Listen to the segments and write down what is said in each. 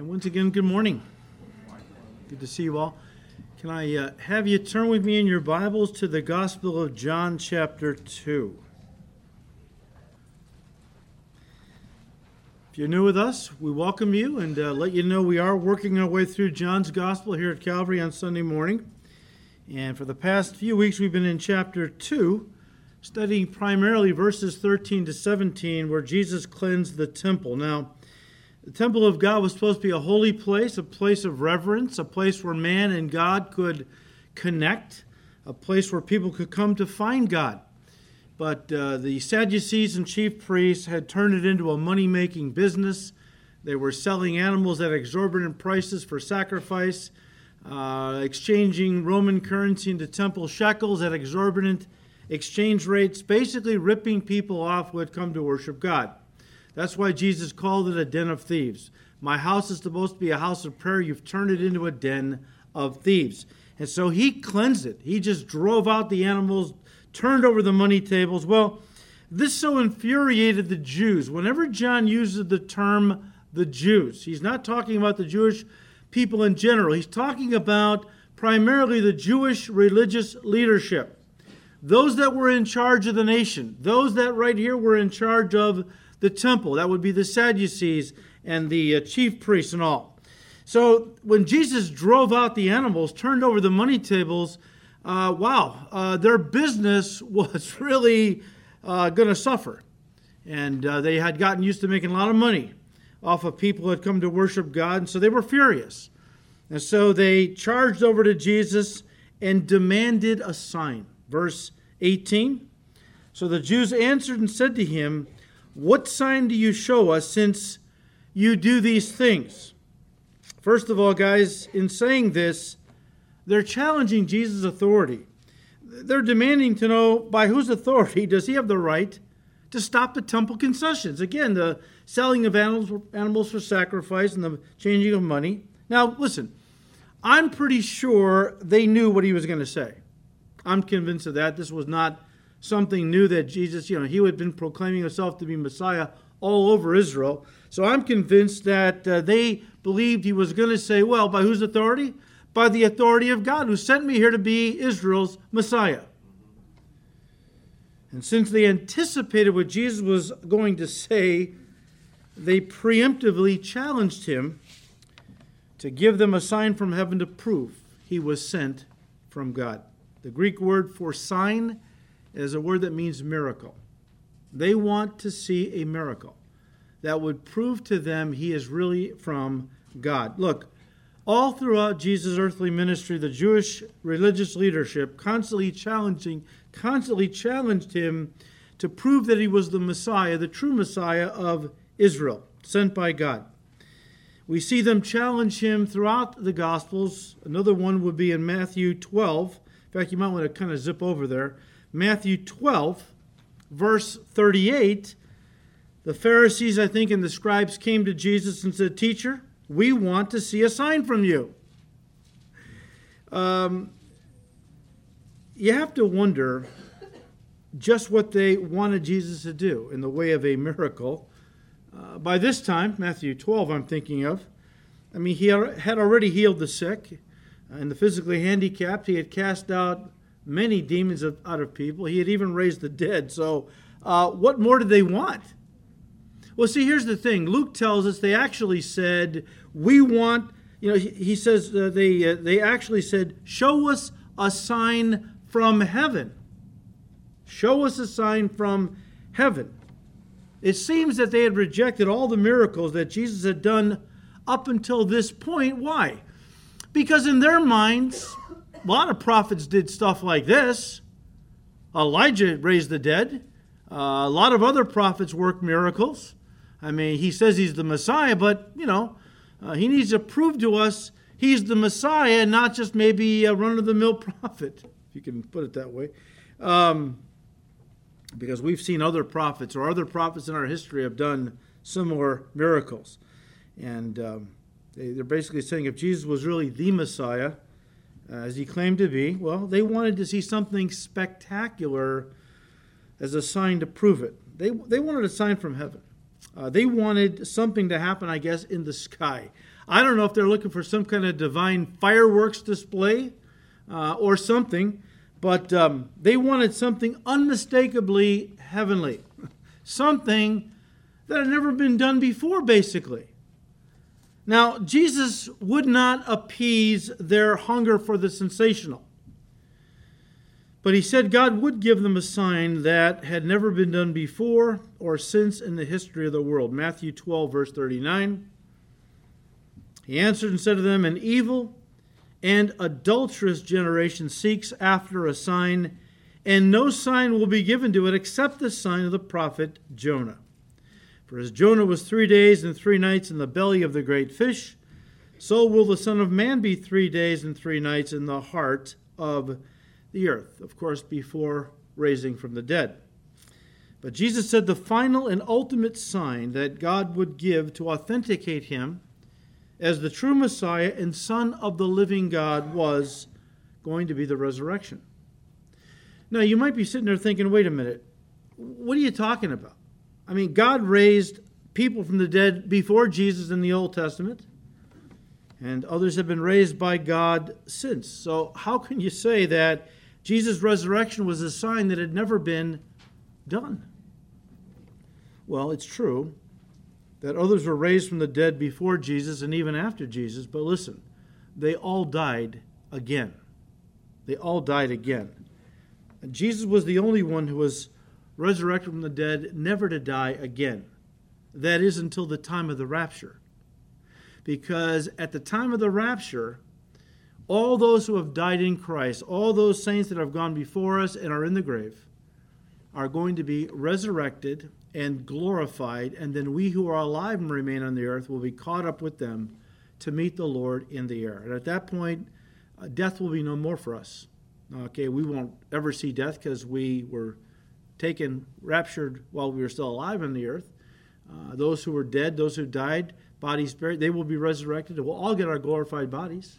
And once again, good morning. Good to see you all. Can I uh, have you turn with me in your Bibles to the Gospel of John, chapter 2? If you're new with us, we welcome you and uh, let you know we are working our way through John's Gospel here at Calvary on Sunday morning. And for the past few weeks, we've been in chapter 2, studying primarily verses 13 to 17, where Jesus cleansed the temple. Now, the temple of God was supposed to be a holy place, a place of reverence, a place where man and God could connect, a place where people could come to find God. But uh, the Sadducees and chief priests had turned it into a money making business. They were selling animals at exorbitant prices for sacrifice, uh, exchanging Roman currency into temple shekels at exorbitant exchange rates, basically ripping people off who had come to worship God. That's why Jesus called it a den of thieves. My house is supposed to be a house of prayer. You've turned it into a den of thieves. And so he cleansed it. He just drove out the animals, turned over the money tables. Well, this so infuriated the Jews. Whenever John uses the term the Jews, he's not talking about the Jewish people in general. He's talking about primarily the Jewish religious leadership. Those that were in charge of the nation, those that right here were in charge of the temple. That would be the Sadducees and the uh, chief priests and all. So when Jesus drove out the animals, turned over the money tables, uh, wow, uh, their business was really uh, going to suffer. And uh, they had gotten used to making a lot of money off of people who had come to worship God, and so they were furious. And so they charged over to Jesus and demanded a sign. Verse 18 So the Jews answered and said to him, what sign do you show us since you do these things? First of all, guys, in saying this, they're challenging Jesus' authority. They're demanding to know by whose authority does he have the right to stop the temple concessions? Again, the selling of animals, animals for sacrifice and the changing of money. Now, listen, I'm pretty sure they knew what he was going to say. I'm convinced of that. This was not something new that Jesus, you know, he had been proclaiming himself to be Messiah all over Israel. So I'm convinced that uh, they believed he was going to say, well, by whose authority? By the authority of God, who sent me here to be Israel's Messiah. And since they anticipated what Jesus was going to say, they preemptively challenged him to give them a sign from heaven to prove he was sent from God. The Greek word for sign is a word that means miracle. They want to see a miracle that would prove to them he is really from God. Look, all throughout Jesus' earthly ministry, the Jewish religious leadership constantly challenging, constantly challenged him to prove that he was the Messiah, the true Messiah of Israel, sent by God. We see them challenge him throughout the Gospels. Another one would be in Matthew 12. In fact, you might want to kind of zip over there. Matthew 12, verse 38, the Pharisees, I think, and the scribes came to Jesus and said, Teacher, we want to see a sign from you. Um, you have to wonder just what they wanted Jesus to do in the way of a miracle. Uh, by this time, Matthew 12, I'm thinking of, I mean, he had already healed the sick and the physically handicapped. He had cast out many demons out of people. He had even raised the dead. So, uh, what more did they want? Well, see, here's the thing. Luke tells us they actually said, "We want." You know, he, says uh, they uh, they actually said, "Show us a sign from heaven." Show us a sign from heaven. It seems that they had rejected all the miracles that Jesus had done up until this point. Why? Because in their minds, a lot of prophets did stuff like this. Elijah raised the dead. Uh, a lot of other prophets work miracles. I mean, he says he's the Messiah, but, you know, uh, he needs to prove to us he's the Messiah, and not just maybe a run of the mill prophet, if you can put it that way. Um, because we've seen other prophets or other prophets in our history have done similar miracles. And um, they, they're basically saying if Jesus was really the Messiah, as he claimed to be, well, they wanted to see something spectacular as a sign to prove it. They, they wanted a sign from heaven. Uh, they wanted something to happen, I guess, in the sky. I don't know if they're looking for some kind of divine fireworks display uh, or something, but um, they wanted something unmistakably heavenly, something that had never been done before, basically. Now, Jesus would not appease their hunger for the sensational. But he said God would give them a sign that had never been done before or since in the history of the world. Matthew 12, verse 39. He answered and said to them, An evil and adulterous generation seeks after a sign, and no sign will be given to it except the sign of the prophet Jonah. For as Jonah was three days and three nights in the belly of the great fish, so will the Son of Man be three days and three nights in the heart of the earth, of course, before raising from the dead. But Jesus said the final and ultimate sign that God would give to authenticate him as the true Messiah and Son of the living God was going to be the resurrection. Now, you might be sitting there thinking, wait a minute, what are you talking about? I mean, God raised people from the dead before Jesus in the Old Testament, and others have been raised by God since. So, how can you say that Jesus' resurrection was a sign that had never been done. Well, it's true that others were raised from the dead before Jesus and even after Jesus, but listen, they all died again. They all died again. And Jesus was the only one who was resurrected from the dead, never to die again. That is until the time of the rapture. Because at the time of the rapture, all those who have died in Christ, all those saints that have gone before us and are in the grave, are going to be resurrected and glorified, and then we who are alive and remain on the earth will be caught up with them to meet the Lord in the air. And at that point, uh, death will be no more for us. Okay, we won't ever see death because we were taken, raptured while we were still alive on the earth. Uh, those who were dead, those who died, bodies buried, they will be resurrected. We'll all get our glorified bodies.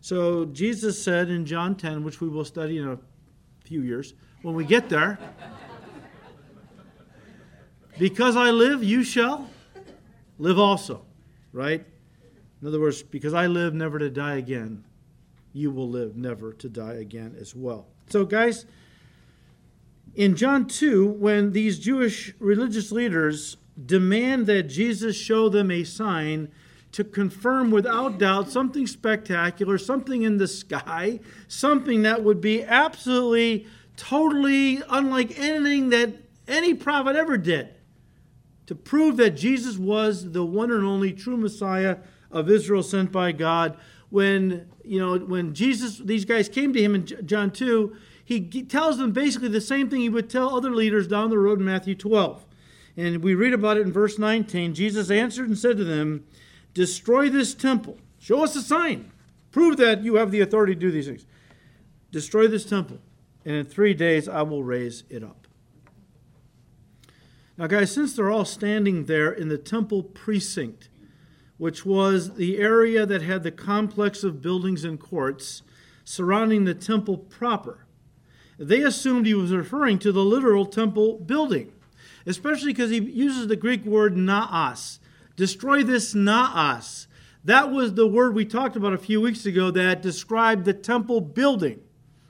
So Jesus said in John 10, which we will study in a few years, when we get there, because I live, you shall live also, right? In other words, because I live never to die again, you will live never to die again as well. So, guys, in John 2, when these Jewish religious leaders demand that Jesus show them a sign to confirm without doubt something spectacular, something in the sky, something that would be absolutely, totally unlike anything that any prophet ever did, to prove that Jesus was the one and only true Messiah of Israel sent by God. When you know when Jesus, these guys came to him in John 2, he tells them basically the same thing he would tell other leaders down the road in Matthew 12. And we read about it in verse 19. Jesus answered and said to them, Destroy this temple. Show us a sign. Prove that you have the authority to do these things. Destroy this temple, and in three days I will raise it up. Now, guys, since they're all standing there in the temple precinct, which was the area that had the complex of buildings and courts surrounding the temple proper, they assumed he was referring to the literal temple building, especially because he uses the Greek word naos, Destroy this naos. That was the word we talked about a few weeks ago that described the temple building,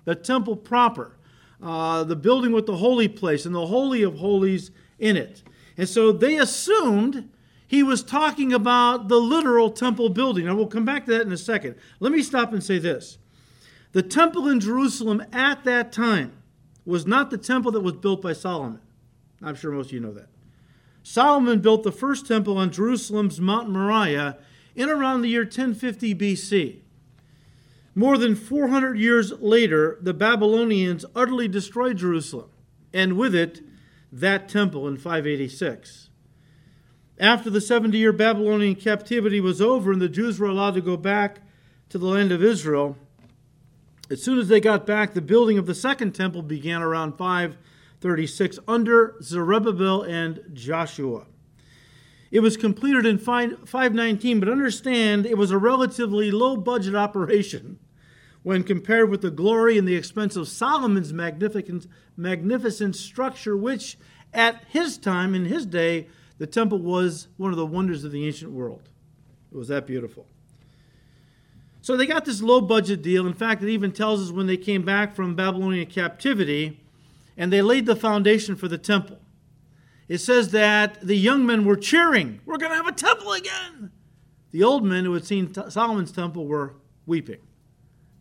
the temple proper, uh, the building with the holy place and the holy of holies in it. And so they assumed he was talking about the literal temple building. And we'll come back to that in a second. Let me stop and say this. The temple in Jerusalem at that time was not the temple that was built by Solomon. I'm sure most of you know that. Solomon built the first temple on Jerusalem's Mount Moriah in around the year 1050 BC. More than 400 years later, the Babylonians utterly destroyed Jerusalem, and with it, that temple in 586. After the 70 year Babylonian captivity was over and the Jews were allowed to go back to the land of Israel, as soon as they got back, the building of the second temple began around 536 under Zerubbabel and Joshua. It was completed in 519, but understand it was a relatively low budget operation when compared with the glory and the expense of Solomon's magnificent, magnificent structure, which at his time, in his day, the temple was one of the wonders of the ancient world. It was that beautiful. So they got this low budget deal. In fact, it even tells us when they came back from Babylonian captivity and they laid the foundation for the temple. It says that the young men were cheering, We're going to have a temple again. The old men who had seen Solomon's temple were weeping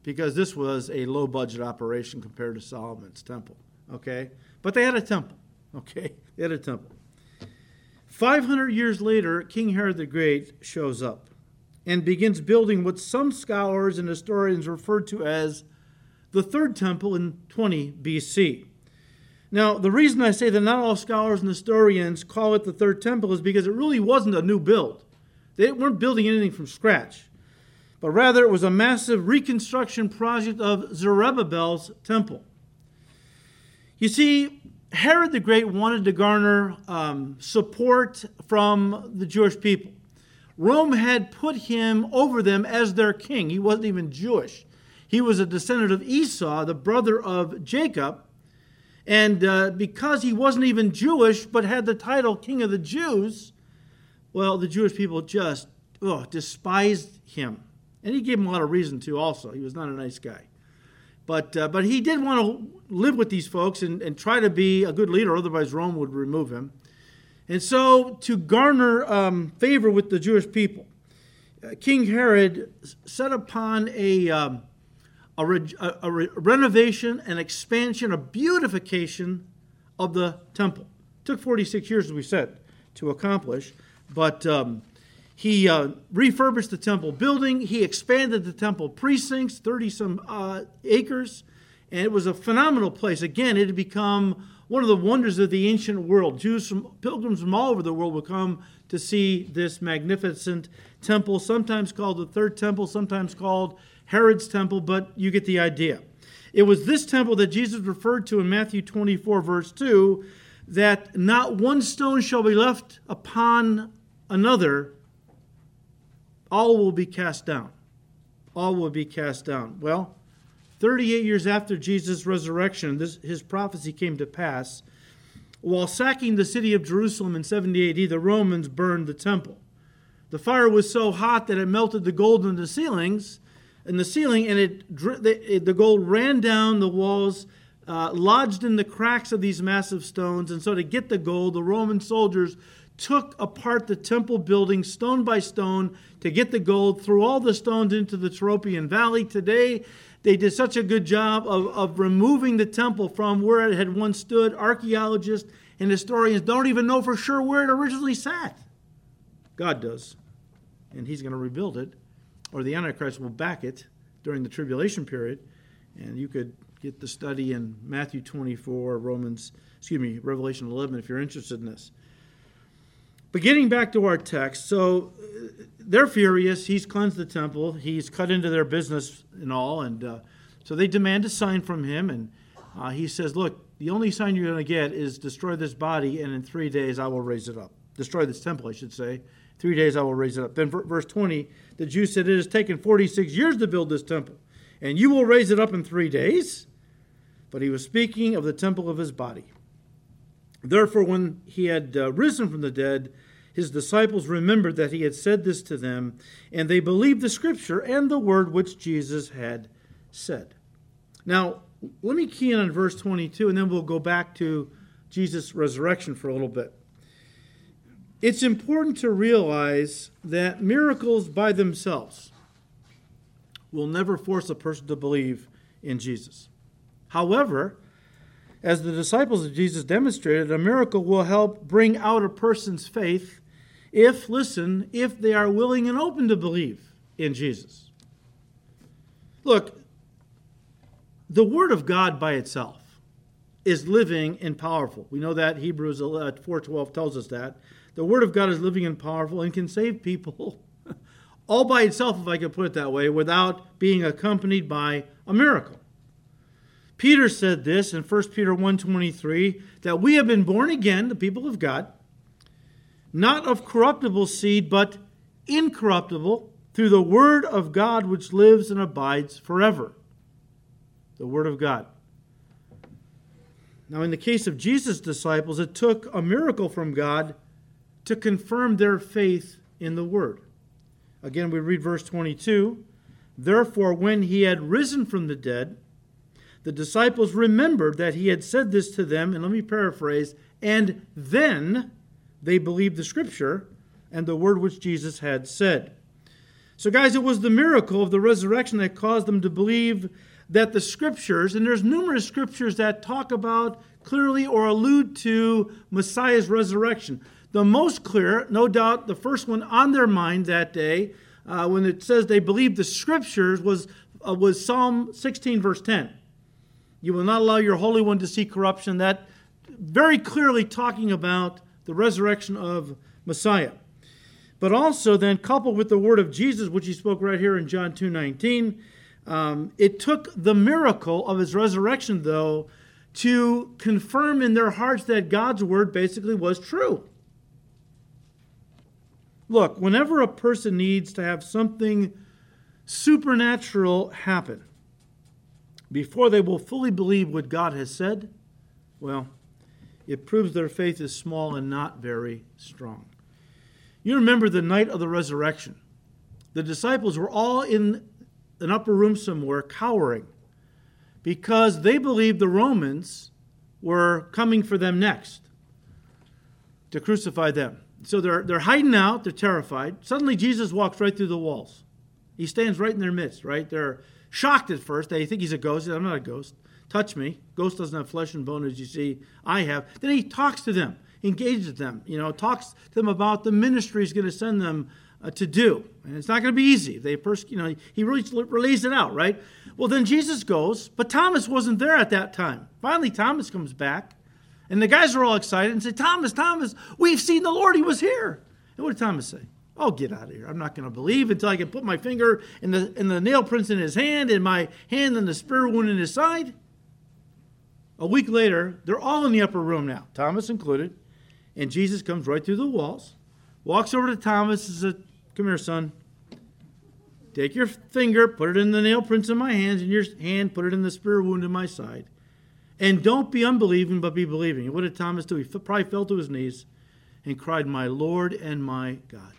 because this was a low budget operation compared to Solomon's temple. Okay? But they had a temple. Okay? They had a temple. 500 years later, King Herod the Great shows up and begins building what some scholars and historians refer to as the third temple in 20 BC. Now, the reason I say that not all scholars and historians call it the third temple is because it really wasn't a new build. They weren't building anything from scratch, but rather it was a massive reconstruction project of Zerubbabel's temple. You see, Herod the Great wanted to garner um, support from the Jewish people. Rome had put him over them as their king. He wasn't even Jewish. He was a descendant of Esau, the brother of Jacob. And uh, because he wasn't even Jewish, but had the title King of the Jews, well, the Jewish people just oh, despised him. And he gave him a lot of reason to also. He was not a nice guy. But, uh, but he did want to live with these folks and, and try to be a good leader, otherwise, Rome would remove him. And so, to garner um, favor with the Jewish people, uh, King Herod set upon a, um, a, re- a, re- renovation, an expansion, a beautification of the temple. It took 46 years, as we said, to accomplish, but um, he uh, refurbished the temple building. He expanded the temple precincts, 30 some uh, acres, and it was a phenomenal place. Again, it had become one of the wonders of the ancient world. Jews from pilgrims from all over the world would come to see this magnificent temple, sometimes called the third temple, sometimes called Herod's temple, but you get the idea. It was this temple that Jesus referred to in Matthew 24, verse 2, that not one stone shall be left upon another, all will be cast down. All will be cast down. Well, 38 years after Jesus' resurrection, this, his prophecy came to pass. While sacking the city of Jerusalem in 70 AD, the Romans burned the temple. The fire was so hot that it melted the gold in the ceilings, in the ceiling, and it, the gold ran down the walls, uh, lodged in the cracks of these massive stones. And so, to get the gold, the Roman soldiers took apart the temple building stone by stone to get the gold, threw all the stones into the Tyropoeon Valley. Today, they did such a good job of, of removing the temple from where it had once stood. Archaeologists and historians don't even know for sure where it originally sat. God does. And He's going to rebuild it, or the Antichrist will back it during the tribulation period. And you could get the study in Matthew 24, Romans, excuse me, Revelation 11 if you're interested in this. But getting back to our text, so they're furious. He's cleansed the temple. He's cut into their business and all, and uh, so they demand a sign from him. And uh, he says, "Look, the only sign you're going to get is destroy this body, and in three days I will raise it up. Destroy this temple, I should say. Three days I will raise it up." Then verse 20, the Jews said, "It has taken 46 years to build this temple, and you will raise it up in three days." But he was speaking of the temple of his body. Therefore, when he had uh, risen from the dead, his disciples remembered that he had said this to them, and they believed the scripture and the word which Jesus had said. Now, let me key in on verse 22, and then we'll go back to Jesus' resurrection for a little bit. It's important to realize that miracles by themselves will never force a person to believe in Jesus. However, as the disciples of Jesus demonstrated, a miracle will help bring out a person's faith if, listen, if they are willing and open to believe in Jesus. Look, the Word of God by itself is living and powerful. We know that Hebrews 4:12 uh, tells us that. The Word of God is living and powerful and can save people all by itself, if I could put it that way, without being accompanied by a miracle. Peter said this in 1 Peter 1:23 that we have been born again, the people of God, not of corruptible seed, but incorruptible, through the Word of God which lives and abides forever. The Word of God. Now, in the case of Jesus' disciples, it took a miracle from God to confirm their faith in the Word. Again, we read verse 22. Therefore, when he had risen from the dead, the disciples remembered that he had said this to them, and let me paraphrase, and then they believed the scripture and the word which Jesus had said. So, guys, it was the miracle of the resurrection that caused them to believe that the scriptures, and there's numerous scriptures that talk about clearly or allude to Messiah's resurrection. The most clear, no doubt, the first one on their mind that day, uh, when it says they believed the scriptures, was, uh, was Psalm 16, verse 10. You will not allow your Holy One to see corruption. That very clearly talking about the resurrection of Messiah. But also then coupled with the word of Jesus, which he spoke right here in John 2 19, um, it took the miracle of his resurrection, though, to confirm in their hearts that God's word basically was true. Look, whenever a person needs to have something supernatural happen before they will fully believe what God has said, well, it proves their faith is small and not very strong. You remember the night of the resurrection. The disciples were all in an upper room somewhere cowering because they believed the Romans were coming for them next to crucify them. So they're, they're hiding out, they're terrified. Suddenly, Jesus walks right through the walls. He stands right in their midst, right? They're shocked at first. They think he's a ghost. I'm not a ghost. Touch me. Ghost doesn't have flesh and bone as you see I have. Then he talks to them, engages them, you know, talks to them about the ministry he's going to send them uh, to do. And it's not going to be easy. They first, you know, he really lays it out, right? Well, then Jesus goes, but Thomas wasn't there at that time. Finally, Thomas comes back, and the guys are all excited and say, Thomas, Thomas, we've seen the Lord. He was here. And what did Thomas say? Oh, get out of here. I'm not going to believe until I can put my finger in the, in the nail prints in his hand and my hand in the spear wound in his side. A week later, they're all in the upper room now, Thomas included. And Jesus comes right through the walls, walks over to Thomas and says, Come here, son. Take your finger, put it in the nail prints in my hands, and your hand, put it in the spear wound in my side. And don't be unbelieving, but be believing. what did Thomas do? He probably fell to his knees and cried, My Lord and my God.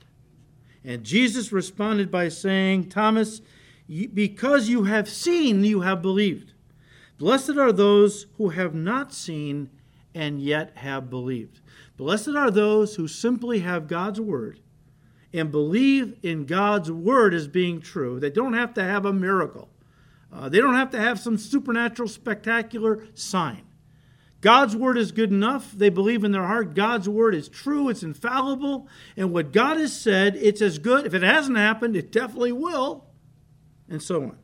And Jesus responded by saying, Thomas, because you have seen, you have believed. Blessed are those who have not seen and yet have believed. Blessed are those who simply have God's word and believe in God's word as being true. They don't have to have a miracle, uh, they don't have to have some supernatural, spectacular sign. God's word is good enough. They believe in their heart God's word is true, it's infallible, and what God has said, it's as good. If it hasn't happened, it definitely will, and so on.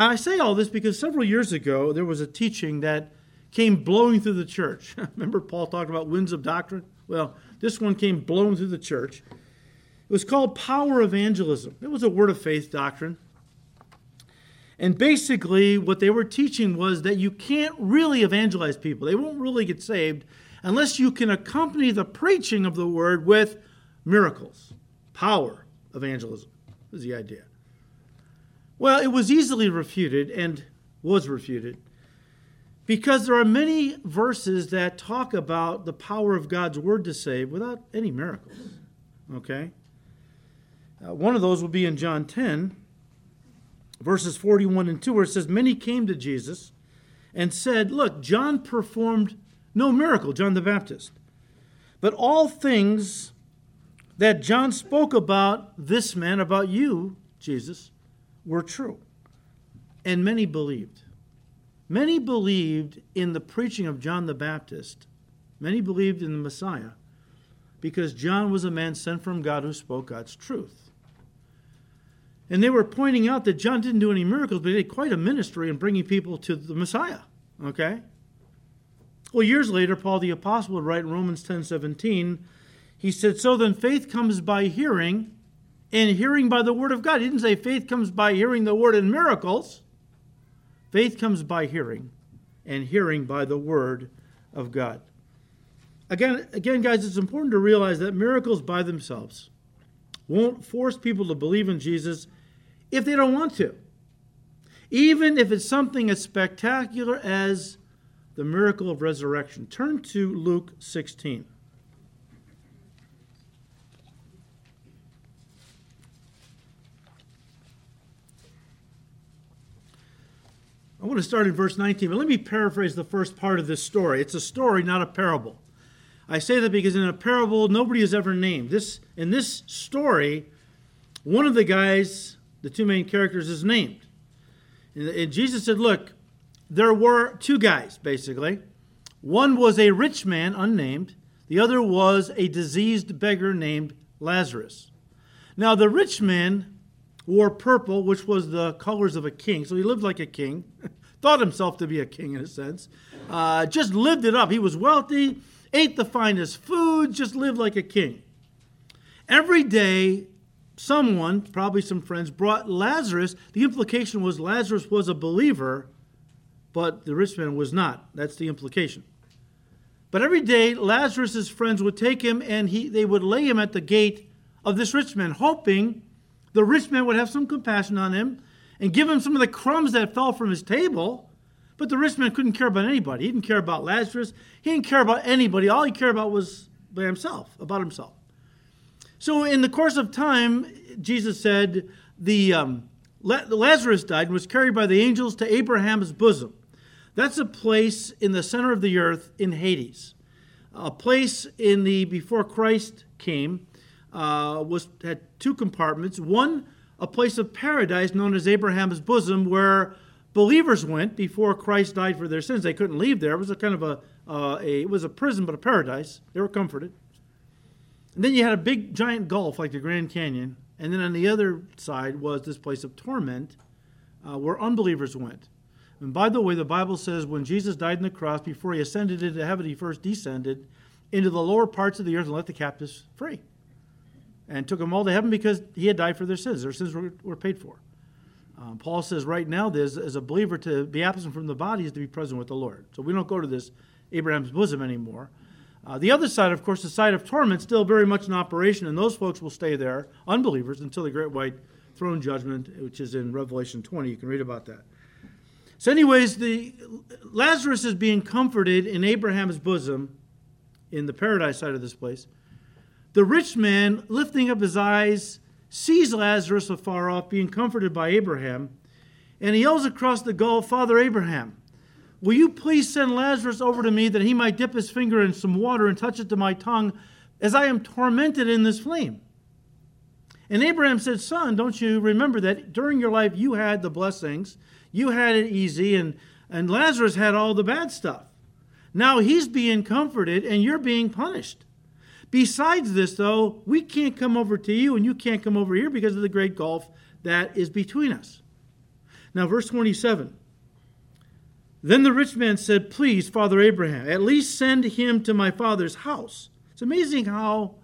I say all this because several years ago there was a teaching that came blowing through the church. Remember, Paul talked about winds of doctrine? Well, this one came blowing through the church. It was called power evangelism. It was a word of faith doctrine. And basically, what they were teaching was that you can't really evangelize people. They won't really get saved unless you can accompany the preaching of the word with miracles. Power evangelism is the idea. Well, it was easily refuted and was refuted because there are many verses that talk about the power of God's word to save without any miracles. Okay? Uh, one of those will be in John 10, verses 41 and 2, where it says, Many came to Jesus and said, Look, John performed no miracle, John the Baptist. But all things that John spoke about this man, about you, Jesus, were true. And many believed. Many believed in the preaching of John the Baptist. Many believed in the Messiah because John was a man sent from God who spoke God's truth. And they were pointing out that John didn't do any miracles, but he did quite a ministry in bringing people to the Messiah. Okay? Well, years later, Paul the Apostle would write in Romans 10 17, he said, So then faith comes by hearing, and hearing by the word of God. He didn't say faith comes by hearing the word and miracles. Faith comes by hearing, and hearing by the word of God. Again, again, guys, it's important to realize that miracles by themselves won't force people to believe in Jesus if they don't want to. Even if it's something as spectacular as the miracle of resurrection. Turn to Luke 16. Want to start in verse 19, but let me paraphrase the first part of this story. It's a story, not a parable. I say that because in a parable, nobody is ever named. This in this story, one of the guys, the two main characters, is named. And Jesus said, "Look, there were two guys basically. One was a rich man, unnamed. The other was a diseased beggar named Lazarus. Now the rich man wore purple, which was the colors of a king, so he lived like a king." Thought himself to be a king in a sense. Uh, just lived it up. He was wealthy ate the finest food, just lived like a king. Every day, someone, probably some friends, brought Lazarus. The implication was Lazarus was a believer, but the rich man was not. That's the implication. But every day, Lazarus's friends would take him and he, they would lay him at the gate of this rich man, hoping the rich man would have some compassion on him and give him some of the crumbs that fell from his table but the rich man couldn't care about anybody. He didn't care about Lazarus. He didn't care about anybody. All he cared about was by himself, about himself. So, in the course of time, Jesus said, the um, Lazarus died and was carried by the angels to Abraham's bosom. That's a place in the center of the earth in Hades. A place in the before Christ came uh, was had two compartments. One, a place of paradise known as Abraham's bosom, where believers went before Christ died for their sins. They couldn't leave there. It was a kind of a, uh, a it was a prison, but a paradise. They were comforted. And then you had a big giant gulf like the Grand Canyon, and then on the other side was this place of torment uh, where unbelievers went. And by the way, the Bible says when Jesus died on the cross, before he ascended into heaven, he first descended into the lower parts of the earth and let the captives free. And took them all to heaven because he had died for their sins. Their sins were, were paid for. Um, Paul says right now, this, as a believer, to be absent from the body is to be present with the Lord. So we don't go to this Abraham's bosom anymore. Uh, the other side, of course, the side of torment, still very much in operation, and those folks will stay there, unbelievers, until the great white throne judgment, which is in Revelation 20. You can read about that. So, anyways, the Lazarus is being comforted in Abraham's bosom in the paradise side of this place. The rich man, lifting up his eyes, sees Lazarus afar off being comforted by Abraham, and he yells across the gulf, Father Abraham, will you please send Lazarus over to me that he might dip his finger in some water and touch it to my tongue as I am tormented in this flame? And Abraham said, Son, don't you remember that during your life you had the blessings, you had it easy, and, and Lazarus had all the bad stuff. Now he's being comforted and you're being punished. Besides this, though, we can't come over to you and you can't come over here because of the great gulf that is between us. Now, verse 27. Then the rich man said, Please, Father Abraham, at least send him to my father's house. It's amazing how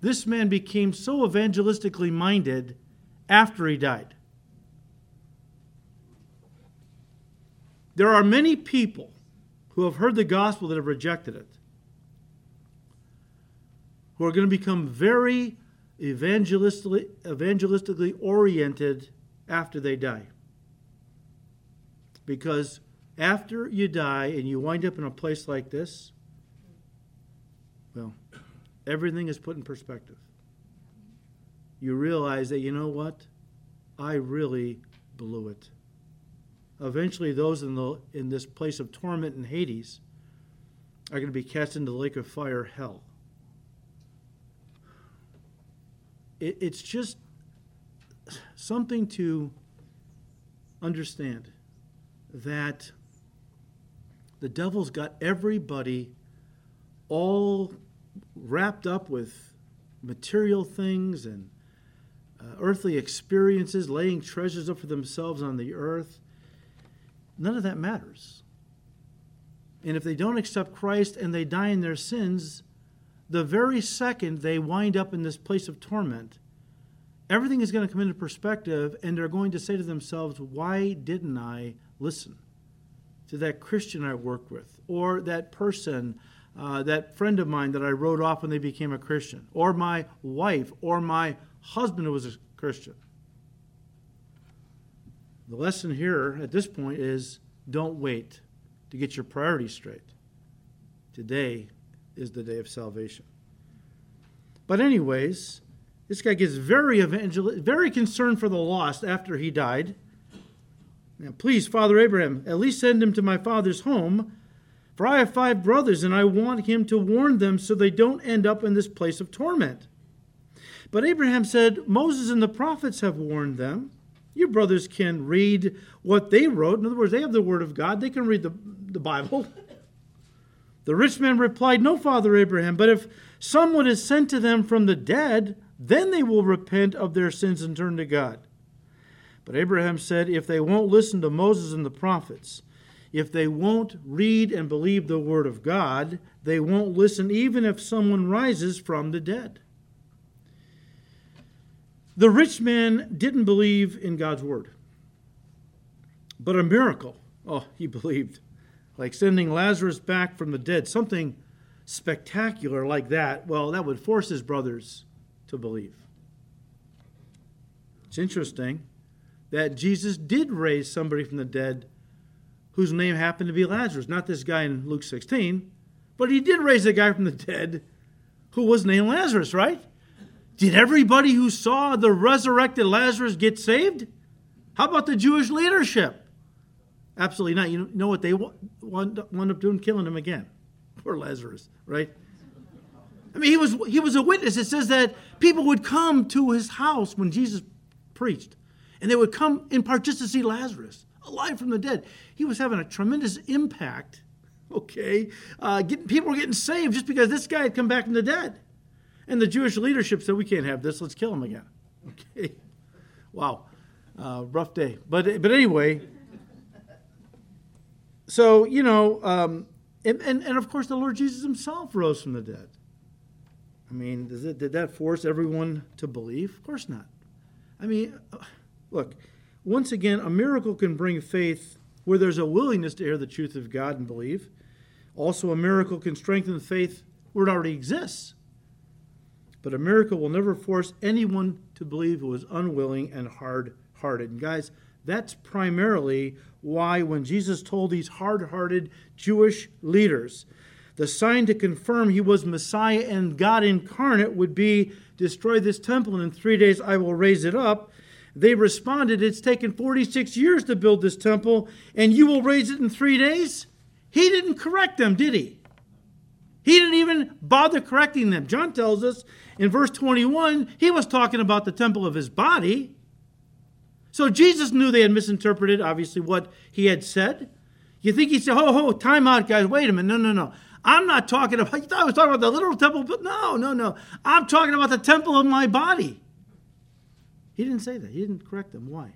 this man became so evangelistically minded after he died. There are many people who have heard the gospel that have rejected it who are going to become very evangelistically, evangelistically oriented after they die. Because after you die and you wind up in a place like this, well, everything is put in perspective. You realize that, you know what? I really blew it. Eventually, those in, the, in this place of torment in Hades are going to be cast into the lake of fire, hell. It, it's just something to understand that the devil's got everybody all wrapped up with material things and uh, earthly experiences, laying treasures up for themselves on the earth. None of that matters. And if they don't accept Christ and they die in their sins, the very second they wind up in this place of torment, everything is going to come into perspective and they're going to say to themselves, Why didn't I listen to that Christian I worked with, or that person, uh, that friend of mine that I wrote off when they became a Christian, or my wife, or my husband who was a Christian? The lesson here at this point is don't wait to get your priorities straight. Today is the day of salvation. But, anyways, this guy gets very evangel- very concerned for the lost after he died. Now, please, Father Abraham, at least send him to my father's home, for I have five brothers, and I want him to warn them so they don't end up in this place of torment. But Abraham said, Moses and the prophets have warned them. Your brothers can read what they wrote. In other words, they have the word of God, they can read the, the Bible. The rich man replied, No, Father Abraham, but if someone is sent to them from the dead, then they will repent of their sins and turn to God. But Abraham said, If they won't listen to Moses and the prophets, if they won't read and believe the word of God, they won't listen even if someone rises from the dead. The rich man didn't believe in God's word, but a miracle, oh, he believed. Like sending Lazarus back from the dead, something spectacular like that, well, that would force his brothers to believe. It's interesting that Jesus did raise somebody from the dead whose name happened to be Lazarus. Not this guy in Luke 16, but he did raise a guy from the dead who was named Lazarus, right? Did everybody who saw the resurrected Lazarus get saved? How about the Jewish leadership? Absolutely not. You know what they wound up doing? Killing him again. Poor Lazarus, right? I mean, he was, he was a witness. It says that people would come to his house when Jesus preached, and they would come in part just to see Lazarus alive from the dead. He was having a tremendous impact, okay? Uh, getting, people were getting saved just because this guy had come back from the dead. And the Jewish leadership said, We can't have this, let's kill him again. Okay? Wow. Uh, rough day. But, but anyway, so, you know, um, and, and, and, of course, the Lord Jesus himself rose from the dead. I mean, it, did that force everyone to believe? Of course not. I mean, uh, look, once again, a miracle can bring faith where there's a willingness to hear the truth of God and believe. Also, a miracle can strengthen faith where it already exists. But a miracle will never force anyone to believe who is unwilling and hard hearted. And guys, that's primarily why when Jesus told these hard hearted Jewish leaders, the sign to confirm he was Messiah and God incarnate would be destroy this temple, and in three days I will raise it up. They responded, It's taken 46 years to build this temple, and you will raise it in three days? He didn't correct them, did he? He didn't even bother correcting them. John tells us in verse 21 he was talking about the temple of his body. So Jesus knew they had misinterpreted, obviously, what he had said. You think he said, Ho, ho, time out, guys, wait a minute. No, no, no. I'm not talking about, you thought I was talking about the literal temple, but no, no, no. I'm talking about the temple of my body. He didn't say that. He didn't correct them. Why?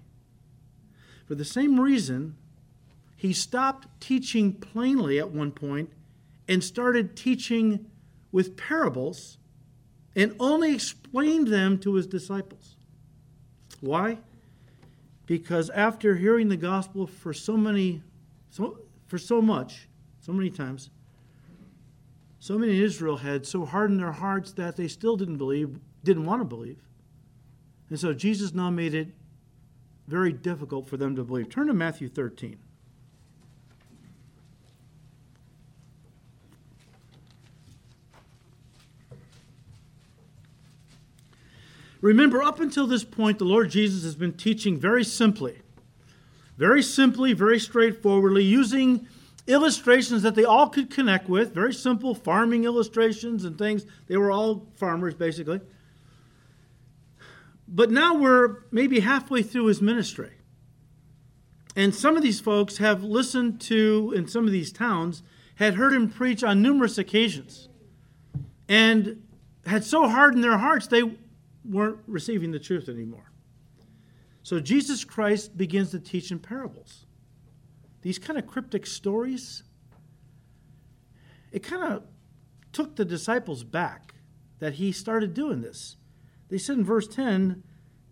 For the same reason, he stopped teaching plainly at one point and started teaching with parables and only explained them to his disciples. Why? Because after hearing the gospel for so many, so, for so much, so many times, so many in Israel had so hardened their hearts that they still didn't believe, didn't want to believe. And so Jesus now made it very difficult for them to believe. Turn to Matthew 13. Remember, up until this point, the Lord Jesus has been teaching very simply, very simply, very straightforwardly, using illustrations that they all could connect with, very simple farming illustrations and things. They were all farmers, basically. But now we're maybe halfway through his ministry. And some of these folks have listened to, in some of these towns, had heard him preach on numerous occasions and had so hardened their hearts they weren't receiving the truth anymore. So Jesus Christ begins to teach in parables. These kind of cryptic stories, it kind of took the disciples back that he started doing this. They said in verse 10,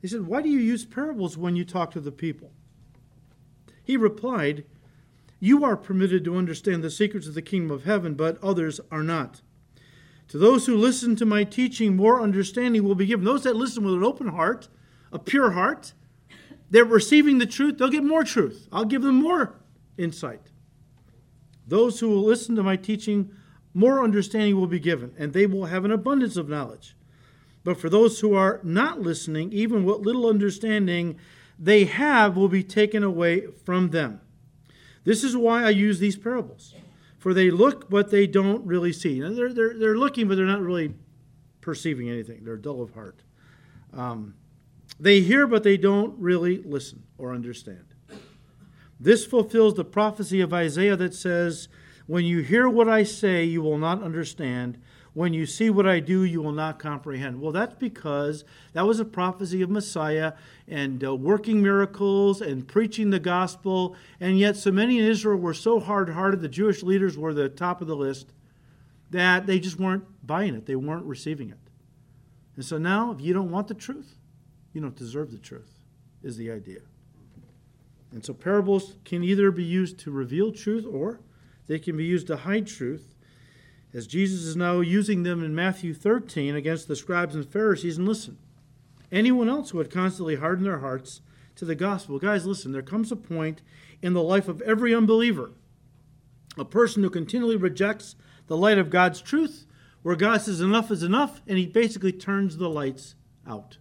they said, Why do you use parables when you talk to the people? He replied, You are permitted to understand the secrets of the kingdom of heaven, but others are not. To those who listen to my teaching, more understanding will be given. Those that listen with an open heart, a pure heart, they're receiving the truth, they'll get more truth. I'll give them more insight. Those who will listen to my teaching, more understanding will be given, and they will have an abundance of knowledge. But for those who are not listening, even what little understanding they have will be taken away from them. This is why I use these parables. For they look, but they don't really see. Now, they're, they're, they're looking, but they're not really perceiving anything. They're dull of heart. Um, they hear, but they don't really listen or understand. This fulfills the prophecy of Isaiah that says, When you hear what I say, you will not understand. When you see what I do, you will not comprehend. Well, that's because that was a prophecy of Messiah and uh, working miracles and preaching the gospel. And yet, so many in Israel were so hard hearted, the Jewish leaders were the top of the list, that they just weren't buying it. They weren't receiving it. And so now, if you don't want the truth, you don't deserve the truth, is the idea. And so parables can either be used to reveal truth or they can be used to hide truth, as Jesus is now using them in Matthew 13 against the scribes and Pharisees. And listen, anyone else who had constantly hardened their hearts to the gospel. Guys, listen, there comes a point in the life of every unbeliever, a person who continually rejects the light of God's truth, where God says enough is enough, and he basically turns the lights out.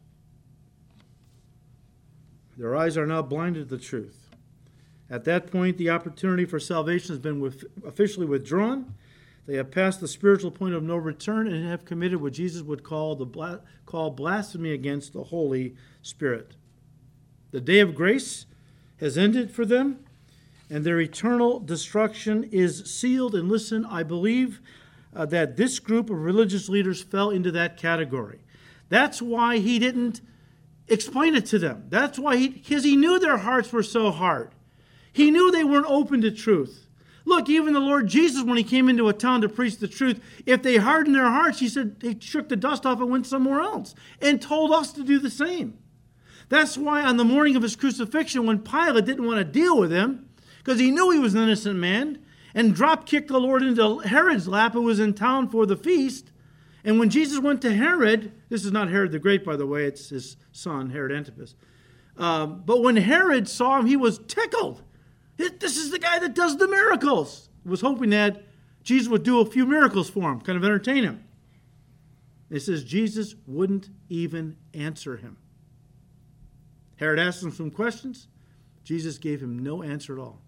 Their eyes are now blinded to the truth. At that point, the opportunity for salvation has been officially withdrawn. They have passed the spiritual point of no return and have committed what Jesus would call the call blasphemy against the Holy Spirit. The day of grace has ended for them, and their eternal destruction is sealed. And listen, I believe uh, that this group of religious leaders fell into that category. That's why he didn't explain it to them. That's why he, because he knew their hearts were so hard. He knew they weren't open to truth. Look, even the Lord Jesus, when he came into a town to preach the truth, if they hardened their hearts, he said he shook the dust off and went somewhere else and told us to do the same. That's why on the morning of his crucifixion, when Pilate didn't want to deal with him, because he knew he was an innocent man, and drop kicked the Lord into Herod's lap, who was in town for the feast. And when Jesus went to Herod, this is not Herod the Great, by the way, it's his son, Herod Antipas. Um, but when Herod saw him, he was tickled. This is the guy that does the miracles. Was hoping that Jesus would do a few miracles for him, kind of entertain him. It says Jesus wouldn't even answer him. Herod asked him some questions. Jesus gave him no answer at all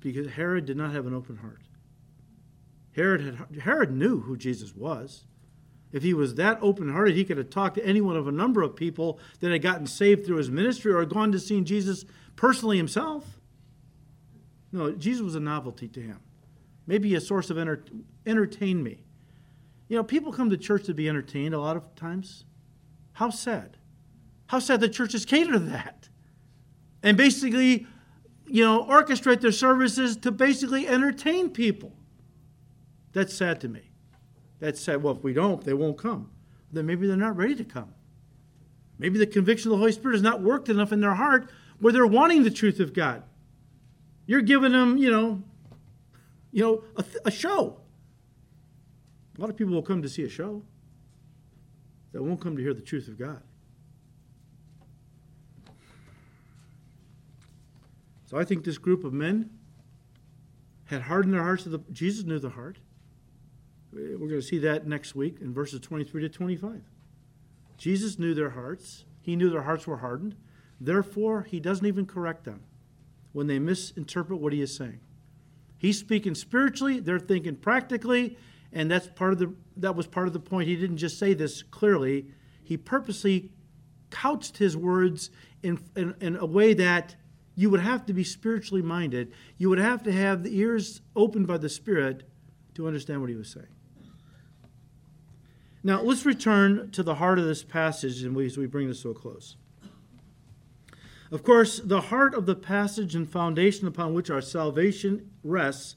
because Herod did not have an open heart. Herod, had, Herod knew who Jesus was. If he was that open hearted, he could have talked to any one of a number of people that had gotten saved through his ministry or gone to see Jesus personally himself. No, Jesus was a novelty to him. Maybe a source of enter- entertain me. You know, people come to church to be entertained a lot of times. How sad. How sad the churches cater to that. And basically, you know, orchestrate their services to basically entertain people. That's sad to me. That's sad. Well, if we don't, they won't come. Then maybe they're not ready to come. Maybe the conviction of the Holy Spirit has not worked enough in their heart where they're wanting the truth of God. You're giving them, you know, you know, a, a show. A lot of people will come to see a show. They won't come to hear the truth of God. So I think this group of men had hardened their hearts to the Jesus knew the heart. We're going to see that next week in verses 23 to 25. Jesus knew their hearts. He knew their hearts were hardened. Therefore, he doesn't even correct them when they misinterpret what he is saying. He's speaking spiritually, they're thinking practically, and that's part of the that was part of the point. He didn't just say this clearly. He purposely couched his words in, in, in a way that you would have to be spiritually minded. You would have to have the ears opened by the Spirit to understand what he was saying. Now, let's return to the heart of this passage as we bring this to a close. Of course, the heart of the passage and foundation upon which our salvation rests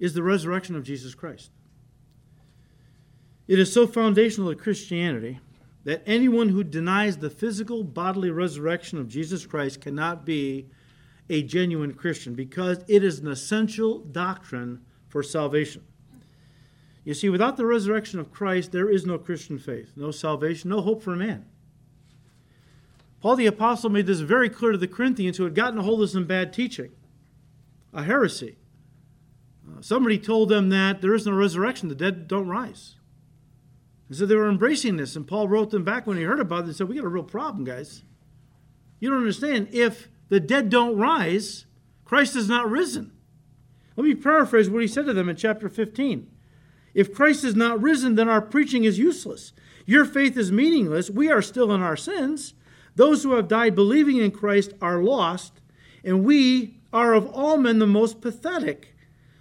is the resurrection of Jesus Christ. It is so foundational to Christianity that anyone who denies the physical bodily resurrection of Jesus Christ cannot be a genuine Christian because it is an essential doctrine for salvation. You see, without the resurrection of Christ, there is no Christian faith, no salvation, no hope for man. Paul the Apostle made this very clear to the Corinthians who had gotten a hold of some bad teaching, a heresy. Uh, somebody told them that there is no resurrection, the dead don't rise. And so they were embracing this, and Paul wrote them back when he heard about it and said, We got a real problem, guys. You don't understand. If the dead don't rise, Christ is not risen. Let me paraphrase what he said to them in chapter 15. If Christ is not risen, then our preaching is useless. Your faith is meaningless. We are still in our sins. Those who have died believing in Christ are lost, and we are of all men the most pathetic.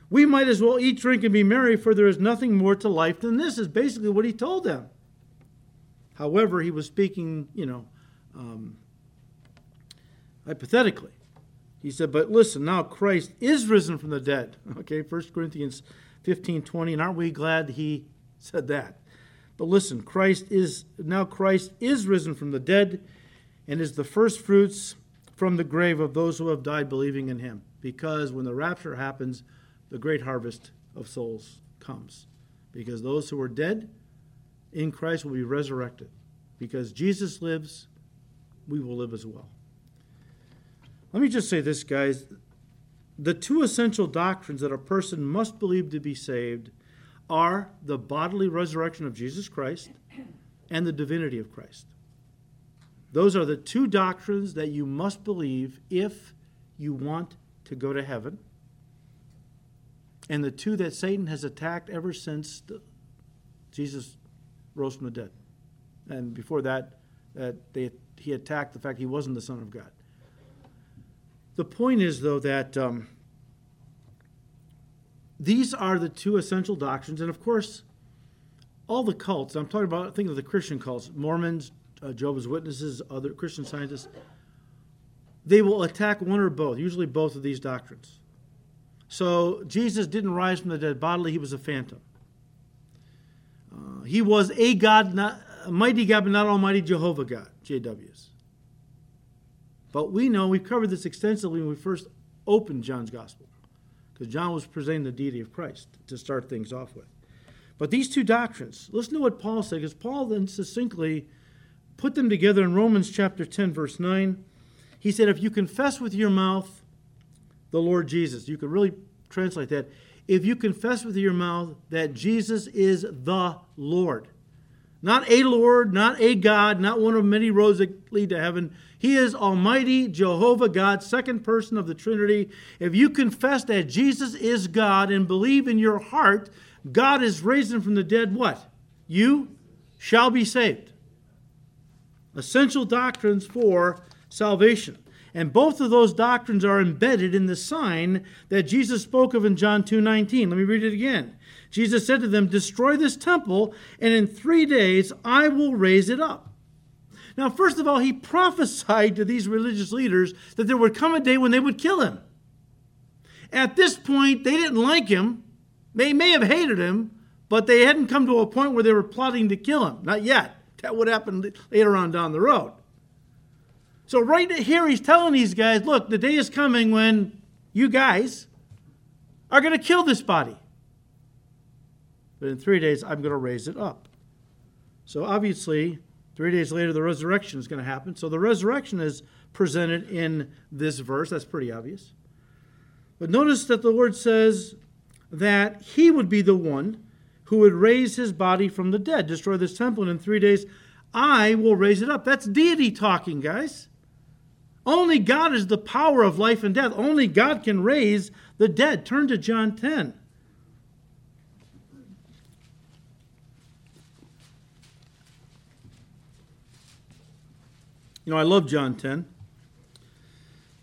We might as well eat, drink, and be merry, for there is nothing more to life than this, is basically what he told them. However, he was speaking, you know, um, hypothetically. He said, But listen, now Christ is risen from the dead. Okay, 1 Corinthians 15 20. And aren't we glad he said that? But listen, Christ is now Christ is risen from the dead and is the first fruits from the grave of those who have died believing in him. Because when the rapture happens, the great harvest of souls comes. Because those who are dead in Christ will be resurrected. Because Jesus lives, we will live as well. Let me just say this, guys. The two essential doctrines that a person must believe to be saved are the bodily resurrection of Jesus Christ and the divinity of Christ. Those are the two doctrines that you must believe if you want to go to heaven. And the two that Satan has attacked ever since the, Jesus rose from the dead. And before that, that they, he attacked the fact he wasn't the Son of God. The point is, though, that um, these are the two essential doctrines, and of course, all the cults. I'm talking about. Think of the Christian cults: Mormons, uh, Jehovah's Witnesses, other Christian Scientists. They will attack one or both, usually both of these doctrines. So Jesus didn't rise from the dead bodily; he was a phantom. Uh, he was a God, not a mighty God, but not Almighty Jehovah God. JWs. But we know, we've covered this extensively when we first opened John's Gospel, because John was presenting the deity of Christ to start things off with. But these two doctrines, listen to what Paul said, because Paul then succinctly put them together in Romans chapter 10, verse 9. He said, If you confess with your mouth the Lord Jesus, you could really translate that. If you confess with your mouth that Jesus is the Lord, not a Lord, not a God, not one of many roads that lead to heaven. He is Almighty Jehovah God, second person of the Trinity. If you confess that Jesus is God and believe in your heart God is raised from the dead, what? You shall be saved. Essential doctrines for salvation. And both of those doctrines are embedded in the sign that Jesus spoke of in John 2:19. Let me read it again. Jesus said to them, Destroy this temple, and in three days I will raise it up. Now, first of all, he prophesied to these religious leaders that there would come a day when they would kill him. At this point, they didn't like him. They may have hated him, but they hadn't come to a point where they were plotting to kill him. Not yet. That would happen later on down the road. So, right here, he's telling these guys look, the day is coming when you guys are going to kill this body. But in three days, I'm going to raise it up. So obviously, three days later, the resurrection is going to happen. So the resurrection is presented in this verse. That's pretty obvious. But notice that the Lord says that He would be the one who would raise His body from the dead, destroy this temple, and in three days, I will raise it up. That's deity talking, guys. Only God is the power of life and death. Only God can raise the dead. Turn to John 10. You know, I love John 10.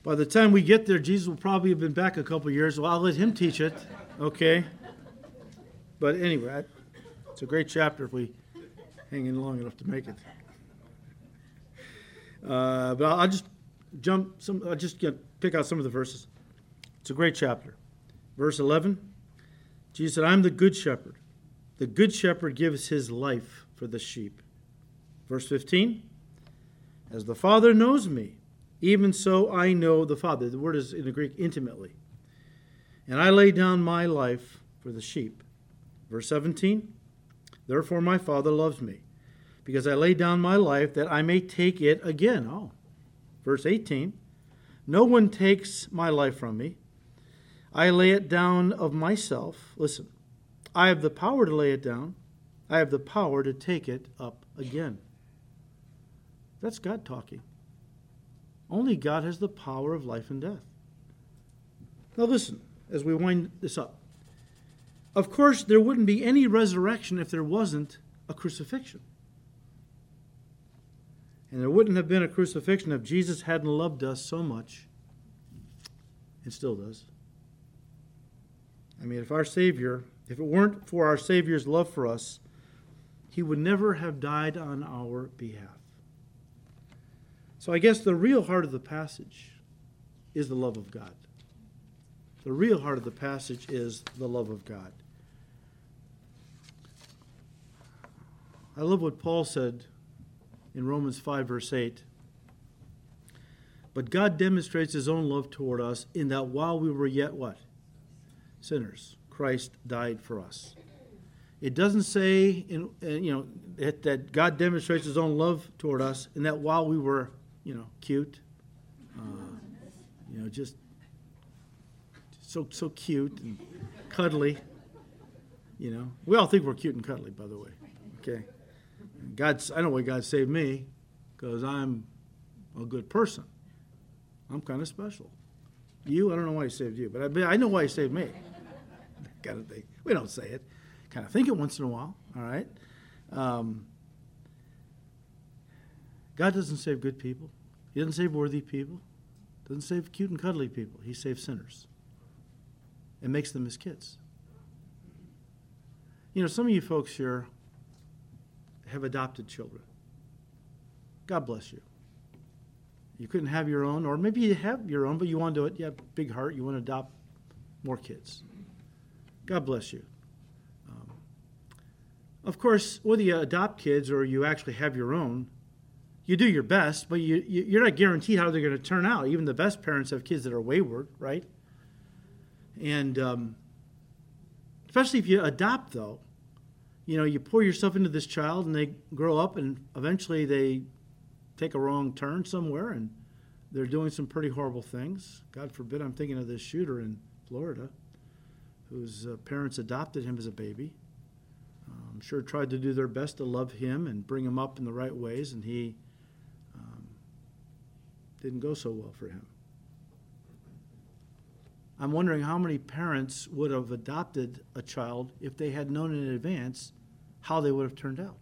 By the time we get there, Jesus will probably have been back a couple years. Well, I'll let him teach it, okay? But anyway, it's a great chapter if we hang in long enough to make it. Uh, but I'll just jump some. I'll just get, pick out some of the verses. It's a great chapter. Verse 11, Jesus said, "I'm the good shepherd. The good shepherd gives his life for the sheep." Verse 15. As the Father knows me, even so I know the Father. The word is in the Greek intimately. And I lay down my life for the sheep. Verse 17 Therefore my Father loves me, because I lay down my life that I may take it again. Oh. Verse 18 No one takes my life from me. I lay it down of myself. Listen, I have the power to lay it down, I have the power to take it up again. That's God talking. Only God has the power of life and death. Now, listen as we wind this up. Of course, there wouldn't be any resurrection if there wasn't a crucifixion. And there wouldn't have been a crucifixion if Jesus hadn't loved us so much. It still does. I mean, if our Savior, if it weren't for our Savior's love for us, he would never have died on our behalf. So I guess the real heart of the passage is the love of God. The real heart of the passage is the love of God. I love what Paul said in Romans 5, verse 8. But God demonstrates his own love toward us in that while we were yet what? Sinners, Christ died for us. It doesn't say, in, you know, that, that God demonstrates his own love toward us in that while we were, you know, cute, uh, you know, just so, so cute and cuddly. You know, we all think we're cute and cuddly, by the way. Okay. God's, I know why God saved me, because I'm a good person. I'm kind of special. You, I don't know why He saved you, but I, I know why He saved me. kind of thing. We don't say it. Kind of think it once in a while. All right. Um, God doesn't save good people. He doesn't save worthy people. Doesn't save cute and cuddly people. He saves sinners and makes them his kids. You know, some of you folks here have adopted children. God bless you. You couldn't have your own, or maybe you have your own, but you want to do it. You have big heart. You want to adopt more kids. God bless you. Um, of course, whether you adopt kids or you actually have your own, you do your best, but you, you, are not guaranteed how they're going to turn out. Even the best parents have kids that are wayward, right? And um, especially if you adopt, though, you know, you pour yourself into this child and they grow up and eventually they take a wrong turn somewhere and they're doing some pretty horrible things. God forbid, I'm thinking of this shooter in Florida whose uh, parents adopted him as a baby. I'm sure tried to do their best to love him and bring him up in the right ways, and he um, didn't go so well for him. I'm wondering how many parents would have adopted a child if they had known in advance how they would have turned out.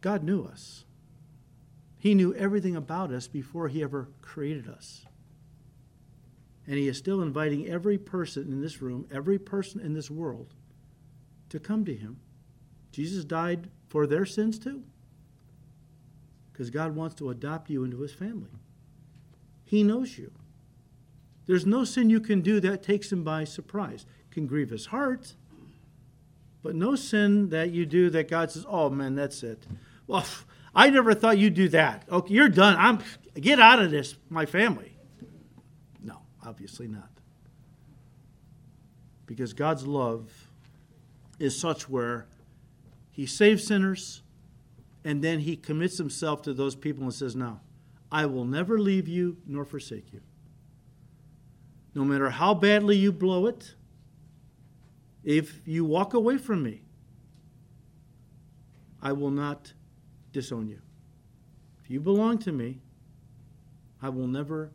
God knew us. He knew everything about us before He ever created us. And He is still inviting every person in this room, every person in this world, to come to Him. Jesus died for their sins too. Because God wants to adopt you into His family. He knows you. There's no sin you can do that takes him by surprise. Can grieve his heart, but no sin that you do that God says, "Oh man, that's it." Well, I never thought you'd do that. Okay, you're done. I'm get out of this, my family. No, obviously not. Because God's love is such where he saves sinners and then he commits himself to those people and says, "No, I will never leave you nor forsake you." No matter how badly you blow it, if you walk away from me, I will not disown you. If you belong to me, I will never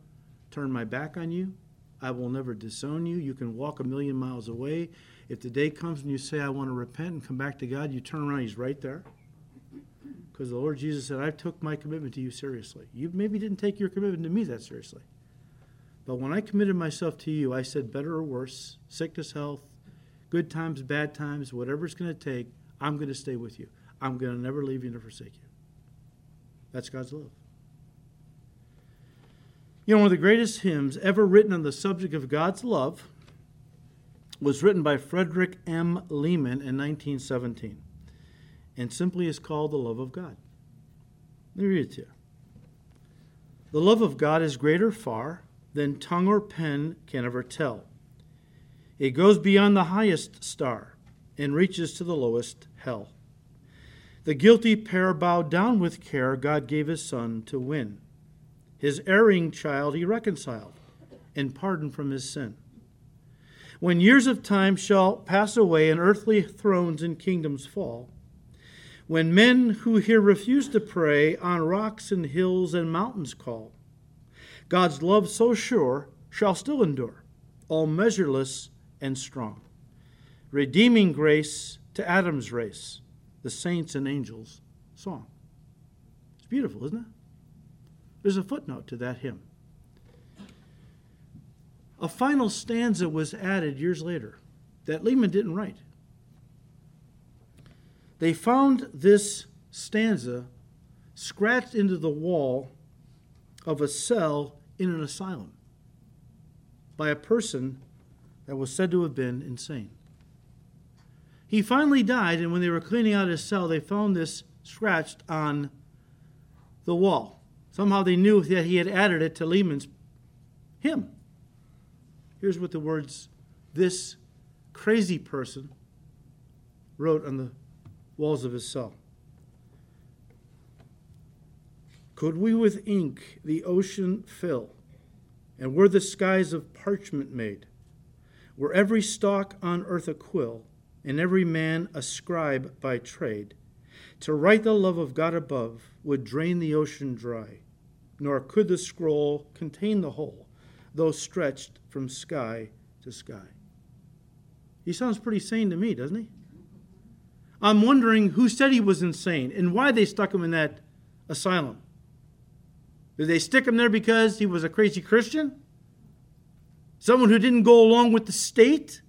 turn my back on you. I will never disown you. You can walk a million miles away. If the day comes and you say, I want to repent and come back to God, you turn around, He's right there. Because the Lord Jesus said, I took my commitment to you seriously. You maybe didn't take your commitment to me that seriously. But when I committed myself to you, I said, better or worse, sickness, health, good times, bad times, whatever it's going to take, I'm going to stay with you. I'm going to never leave you nor forsake you. That's God's love. You know, one of the greatest hymns ever written on the subject of God's love was written by Frederick M. Lehman in 1917 and simply is called The Love of God. Let me read it to you. The love of God is greater far than tongue or pen can ever tell. It goes beyond the highest star and reaches to the lowest hell. The guilty pair bowed down with care God gave his son to win. His erring child he reconciled and pardoned from his sin. When years of time shall pass away and earthly thrones and kingdoms fall, When men who here refuse to pray on rocks and hills and mountains call, God's love so sure shall still endure, all measureless and strong, redeeming grace to Adam's race, the saints and angels' song. It's beautiful, isn't it? There's a footnote to that hymn. A final stanza was added years later that Lehman didn't write. They found this stanza scratched into the wall of a cell in an asylum by a person that was said to have been insane. He finally died, and when they were cleaning out his cell, they found this scratched on the wall. Somehow they knew that he had added it to Lehman's hymn. Here's what the words this crazy person wrote on the walls of his cell. Could we with ink the ocean fill, and were the skies of parchment made, were every stalk on earth a quill, and every man a scribe by trade, to write the love of God above would drain the ocean dry, nor could the scroll contain the whole, though stretched from sky to sky. He sounds pretty sane to me, doesn't he? I'm wondering who said he was insane and why they stuck him in that asylum. Did they stick him there because he was a crazy Christian? Someone who didn't go along with the state?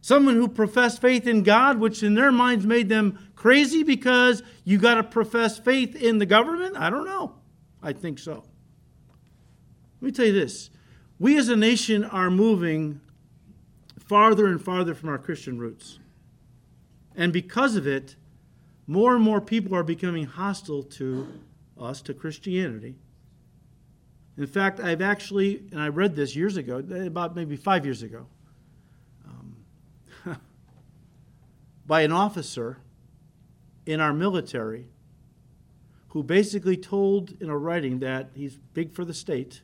Someone who professed faith in God, which in their minds made them crazy because you got to profess faith in the government? I don't know. I think so. Let me tell you this we as a nation are moving farther and farther from our Christian roots. And because of it, more and more people are becoming hostile to us, to Christianity. In fact, I've actually, and I read this years ago, about maybe five years ago, um, by an officer in our military who basically told in a writing that he's big for the state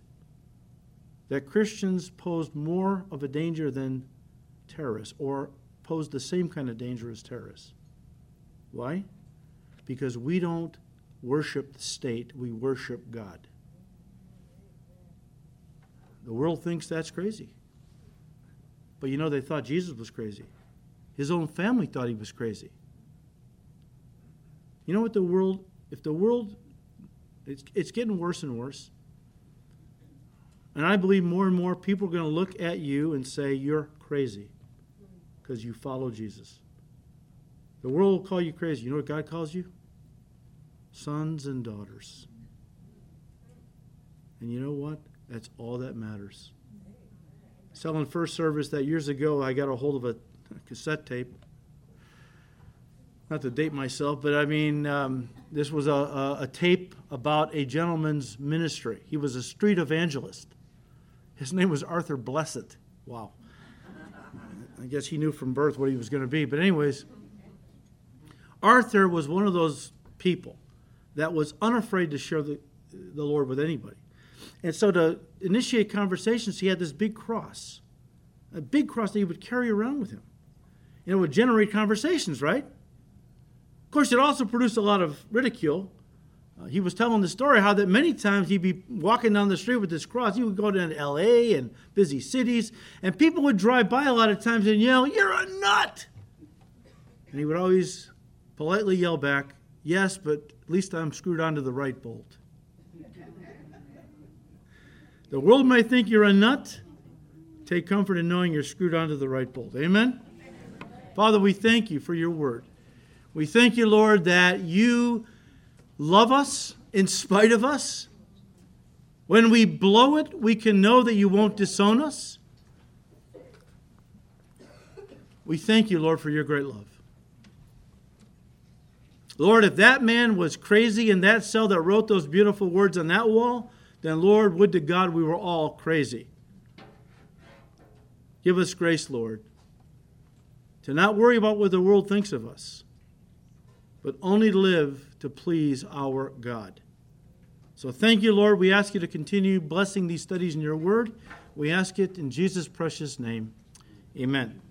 that Christians posed more of a danger than terrorists or posed the same kind of danger as terrorists. Why? Because we don't worship the state, we worship God. The world thinks that's crazy. But you know, they thought Jesus was crazy. His own family thought he was crazy. You know what the world, if the world, it's, it's getting worse and worse. And I believe more and more people are going to look at you and say, You're crazy because you follow Jesus. The world will call you crazy. You know what God calls you? Sons and daughters. And you know what? That's all that matters. Selling first service that years ago, I got a hold of a cassette tape. Not to date myself, but I mean, um, this was a, a, a tape about a gentleman's ministry. He was a street evangelist. His name was Arthur Blessitt. Wow. I guess he knew from birth what he was going to be. But, anyways, Arthur was one of those people that was unafraid to share the, the Lord with anybody. And so, to initiate conversations, he had this big cross, a big cross that he would carry around with him. And it would generate conversations, right? Of course, it also produced a lot of ridicule uh, he was telling the story how that many times he'd be walking down the street with this cross. He would go down to L.A. and busy cities, and people would drive by a lot of times and yell, "You're a nut!" And he would always politely yell back, "Yes, but at least I'm screwed onto the right bolt." The world may think you're a nut. Take comfort in knowing you're screwed onto the right bolt. Amen. Father, we thank you for your word. We thank you, Lord, that you love us in spite of us. When we blow it, we can know that you won't disown us. We thank you, Lord, for your great love. Lord, if that man was crazy in that cell that wrote those beautiful words on that wall, then, Lord, would to God we were all crazy. Give us grace, Lord, to not worry about what the world thinks of us, but only live to please our God. So thank you, Lord. We ask you to continue blessing these studies in your word. We ask it in Jesus' precious name. Amen.